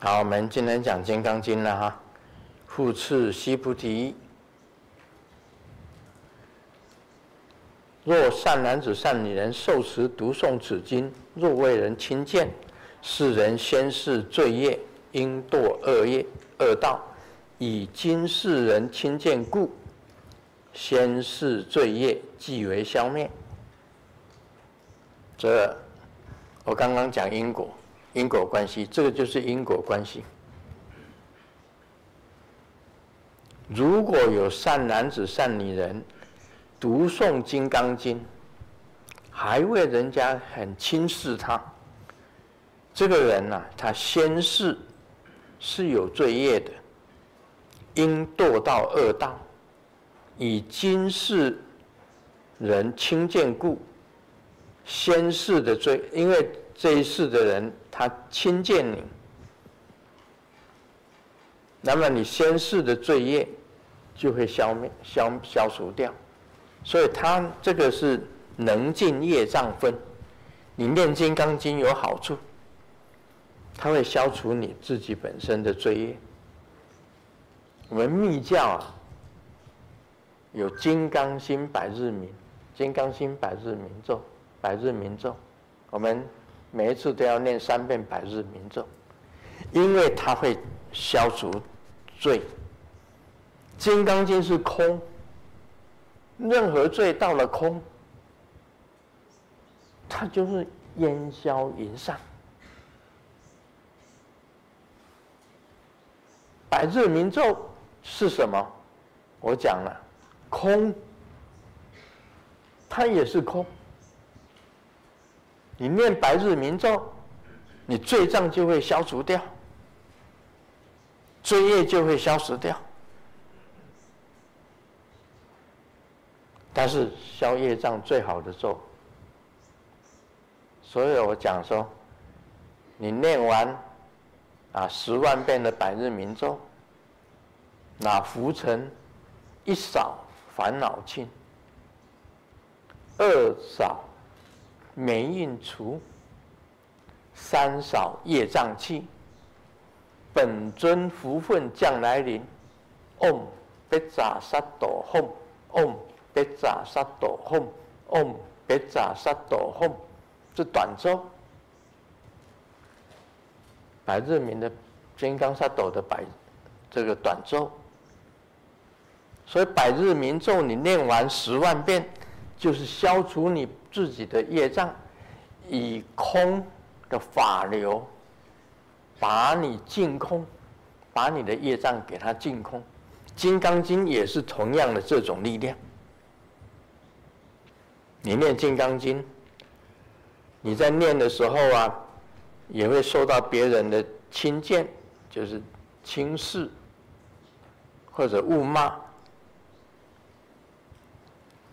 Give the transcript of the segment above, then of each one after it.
好，我们今天讲《金刚经》了哈。复次，须菩提，若善男子、善女人受持读诵此经，若为人亲见，是人先世罪业，应堕恶业恶道，以今世人亲见故，先世罪业即为消灭。这我刚刚讲因果，因果关系，这个就是因果关系。如果有善男子、善女人读诵《金刚经》，还为人家很轻视他，这个人呐、他先世是有罪业的，应堕到恶道。以今世人轻见故，先世的罪，因为这一世的人他亲见你，那么你先世的罪业就会消灭、消消除掉。所以他这个是能尽业障分。你念《金刚经》有好处，它会消除你自己本身的罪业。我们密教啊。有金刚心百日明，金刚心百日明咒，百日明咒，我们每一次都要念三遍百日明咒，因为它会消除罪。金刚经是空，任何罪到了空，它就是烟消云散。百日明咒是什么？我讲了。空，它也是空。你念百日明咒，你罪障就会消除掉，罪业就会消失掉。但是消业障最好的咒，所以我讲说，你念完啊十万遍的百日明咒，那浮尘一扫。烦恼尽，二扫霉运除，三扫业障气，本尊福分将来临。唵别扎萨埵吽，唵别扎萨埵吽，唵别扎萨埵吽，这短咒，百日明的金刚萨埵的百这个短咒。所以百日明咒，你念完十万遍，就是消除你自己的业障，以空的法流，把你净空，把你的业障给它净空。金刚经也是同样的这种力量。你念金刚经，你在念的时候啊，也会受到别人的轻贱，就是轻视或者误骂。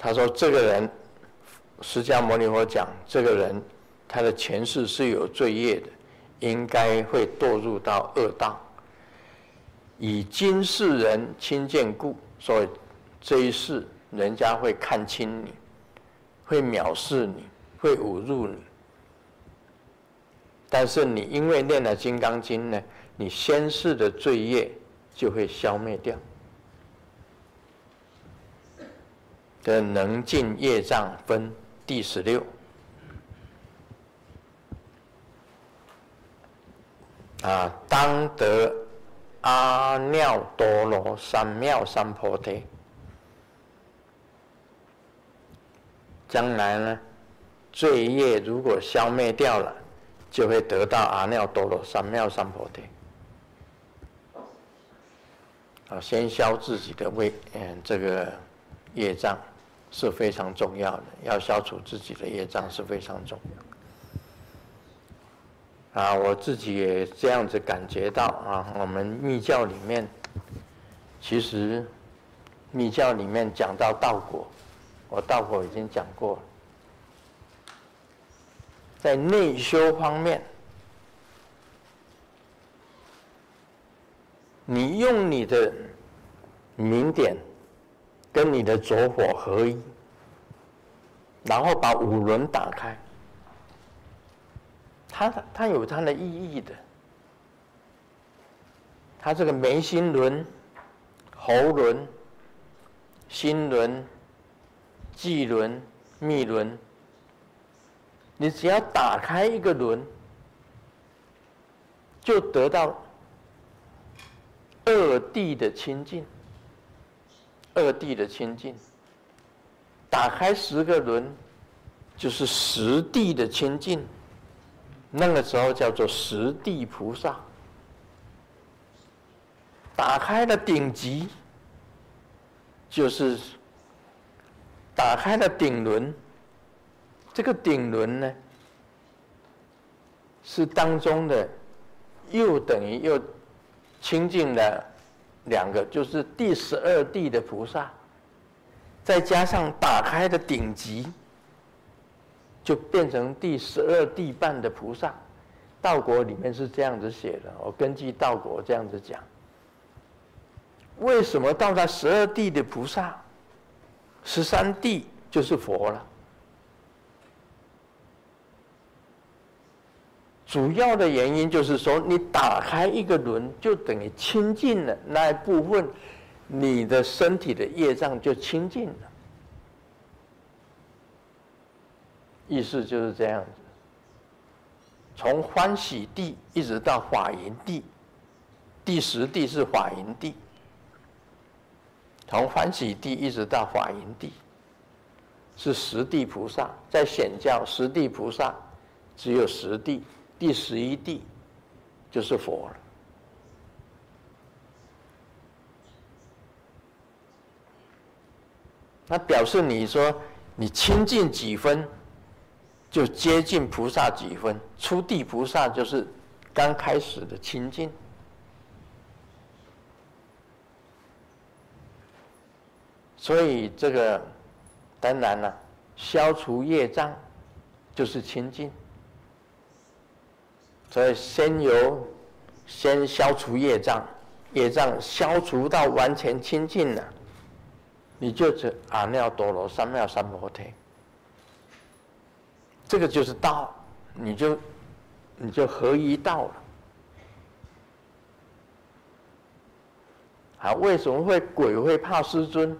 他说：“这个人，释迦牟尼佛讲，这个人他的前世是有罪业的，应该会堕入到恶道。以今世人亲见故，所以这一世人家会看轻你，会藐视你，会侮辱你。但是你因为念了《金刚经》呢，你先世的罪业就会消灭掉。”的能尽业障分第十六啊，当得阿耨多罗三藐三菩提。将来呢，罪业如果消灭掉了，就会得到阿耨多罗三藐三菩提。啊，先消自己的胃，嗯，这个业障。是非常重要的，要消除自己的业障是非常重要。啊，我自己也这样子感觉到啊，我们密教里面，其实密教里面讲到道果，我道果已经讲过了，在内修方面，你用你的明点。跟你的拙火合一，然后把五轮打开，它它有它的意义的。它这个眉心轮、喉轮、心轮、际轮、密轮，你只要打开一个轮，就得到二地的清净，二地的清净。打开十个轮，就是十地的清净。那个时候叫做十地菩萨。打开了顶级，就是打开了顶轮。这个顶轮呢，是当中的又等于又清净了两个，就是第十二地的菩萨。再加上打开的顶级，就变成第十二地半的菩萨。道果里面是这样子写的，我根据道果这样子讲。为什么到达十二地的菩萨，十三地就是佛了？主要的原因就是说，你打开一个轮，就等于清净了那一部分。你的身体的业障就清净了，意思就是这样子。从欢喜地一直到法云地，第十地是法云地。从欢喜地一直到法云地，是十地菩萨，在显教十地菩萨只有十地，第十一地就是佛了。那表示你说你清净几分，就接近菩萨几分。初地菩萨就是刚开始的清净，所以这个当然了，消除业障就是清净。所以先由先消除业障，业障消除到完全清净了。你就是阿耨多罗三藐三菩提，这个就是道，你就你就合一道了。啊，为什么会鬼会怕师尊？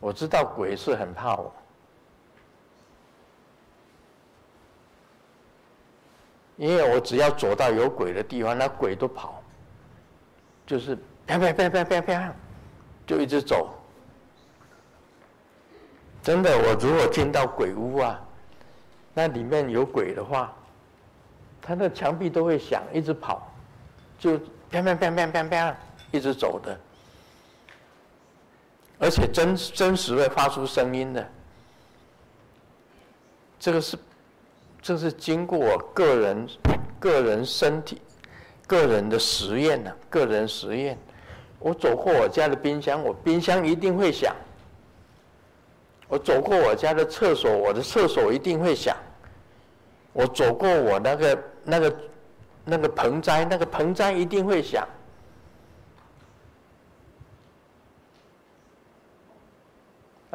我知道鬼是很怕我，因为我只要走到有鬼的地方，那鬼都跑，就是啪啪啪啪啪啪。就一直走，真的，我如果进到鬼屋啊，那里面有鬼的话，它的墙壁都会响，一直跑，就啪啪啪啪啪啪，一直走的，而且真真实会发出声音的。这个是，这是经过我个人个人身体个人的实验呢、个人实验。我走过我家的冰箱，我冰箱一定会响。我走过我家的厕所，我的厕所一定会响。我走过我那个那个那个盆栽，那个盆栽一定会响。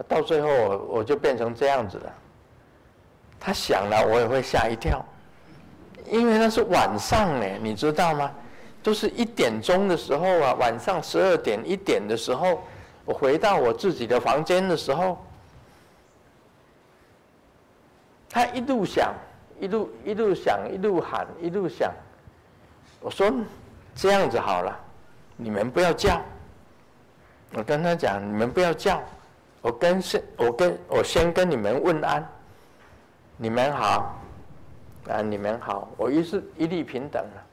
到最后我我就变成这样子了。它响了，我也会吓一跳，因为那是晚上呢，你知道吗？都是一点钟的时候啊，晚上十二点一点的时候，我回到我自己的房间的时候，他一路响，一路一路响，一路喊，一路响。我说这样子好了，你们不要叫。我跟他讲，你们不要叫，我跟先我跟我先跟你们问安，你们好，啊你们好，我一是一律平等了。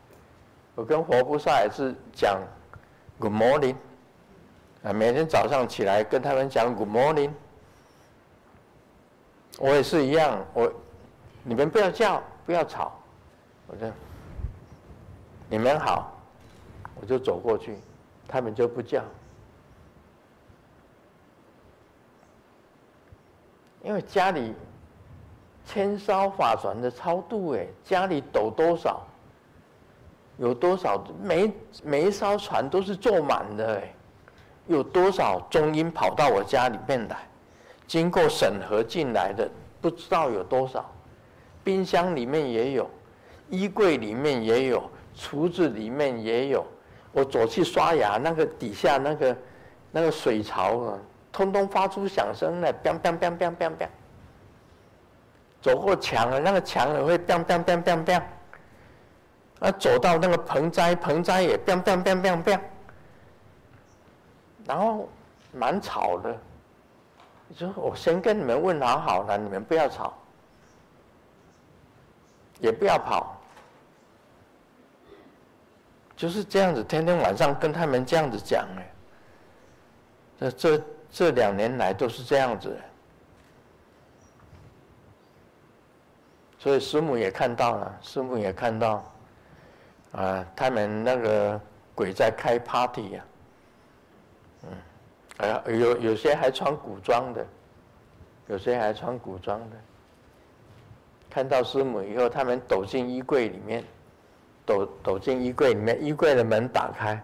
我跟活菩萨也是讲 Good morning，啊，每天早上起来跟他们讲 Good morning。我也是一样，我你们不要叫，不要吵，我就你们好，我就走过去，他们就不叫，因为家里千烧法船的超度，哎，家里抖多少？有多少每每一艘船都是坐满的哎，有多少中英跑到我家里面来，经过审核进来的不知道有多少，冰箱里面也有，衣柜里面也有，厨子里面也有。我走去刷牙，那个底下那个那个水槽啊，通通发出响声来，biang biang biang biang biang biang。走过墙了，那个墙也会 biang biang biang biang biang。啊，走到那个盆栽，盆栽也 biang biang biang biang biang。然后蛮吵的，就我先跟你们问好好了，你们不要吵，也不要跑。就是这样子，天天晚上跟他们这样子讲哎。这这这两年来都是这样子，所以师母也看到了，师母也看到，啊，他们那个鬼在开 party 呀，嗯，啊，有有些还穿古装的，有些还穿古装的。看到师母以后，他们躲进衣柜里面。躲躲进衣柜里面，衣柜的门打开，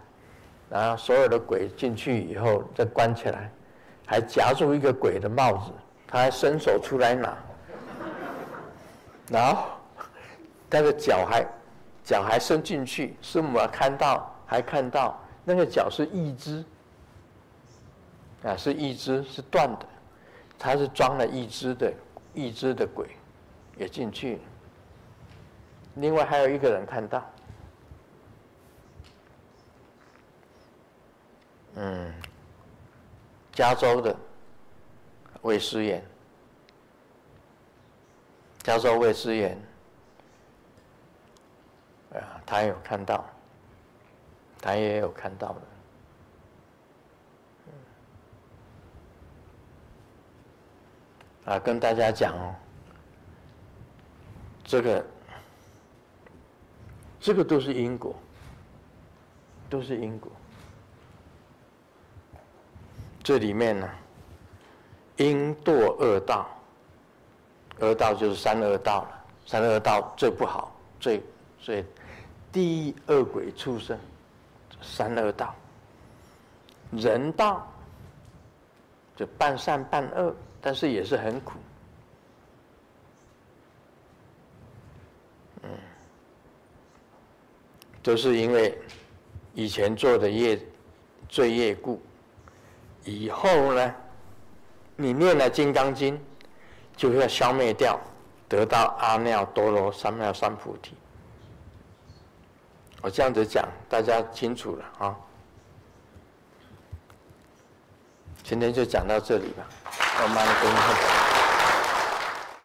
然后所有的鬼进去以后再关起来，还夹住一个鬼的帽子，他还伸手出来拿，然后他的脚还脚还伸进去，师母看到还看到那个脚是一只，啊是一只是断的，他是装了一只的一只的鬼也进去，另外还有一个人看到。嗯，加州的魏诗妍，加州魏诗妍，啊，他也有看到，他也有看到的。啊，跟大家讲哦，这个，这个都是因果，都是因果。这里面呢，因堕恶道，恶道就是三恶道了。三恶道最不好，最最第一恶鬼畜生，三恶道。人道就半善半恶，但是也是很苦。嗯，都是因为以前做的业罪业故。以后呢，你念了《金刚经》，就要消灭掉，得到阿耨多罗三藐三菩提。我这样子讲，大家清楚了啊。今天就讲到这里吧，慢慢的跟你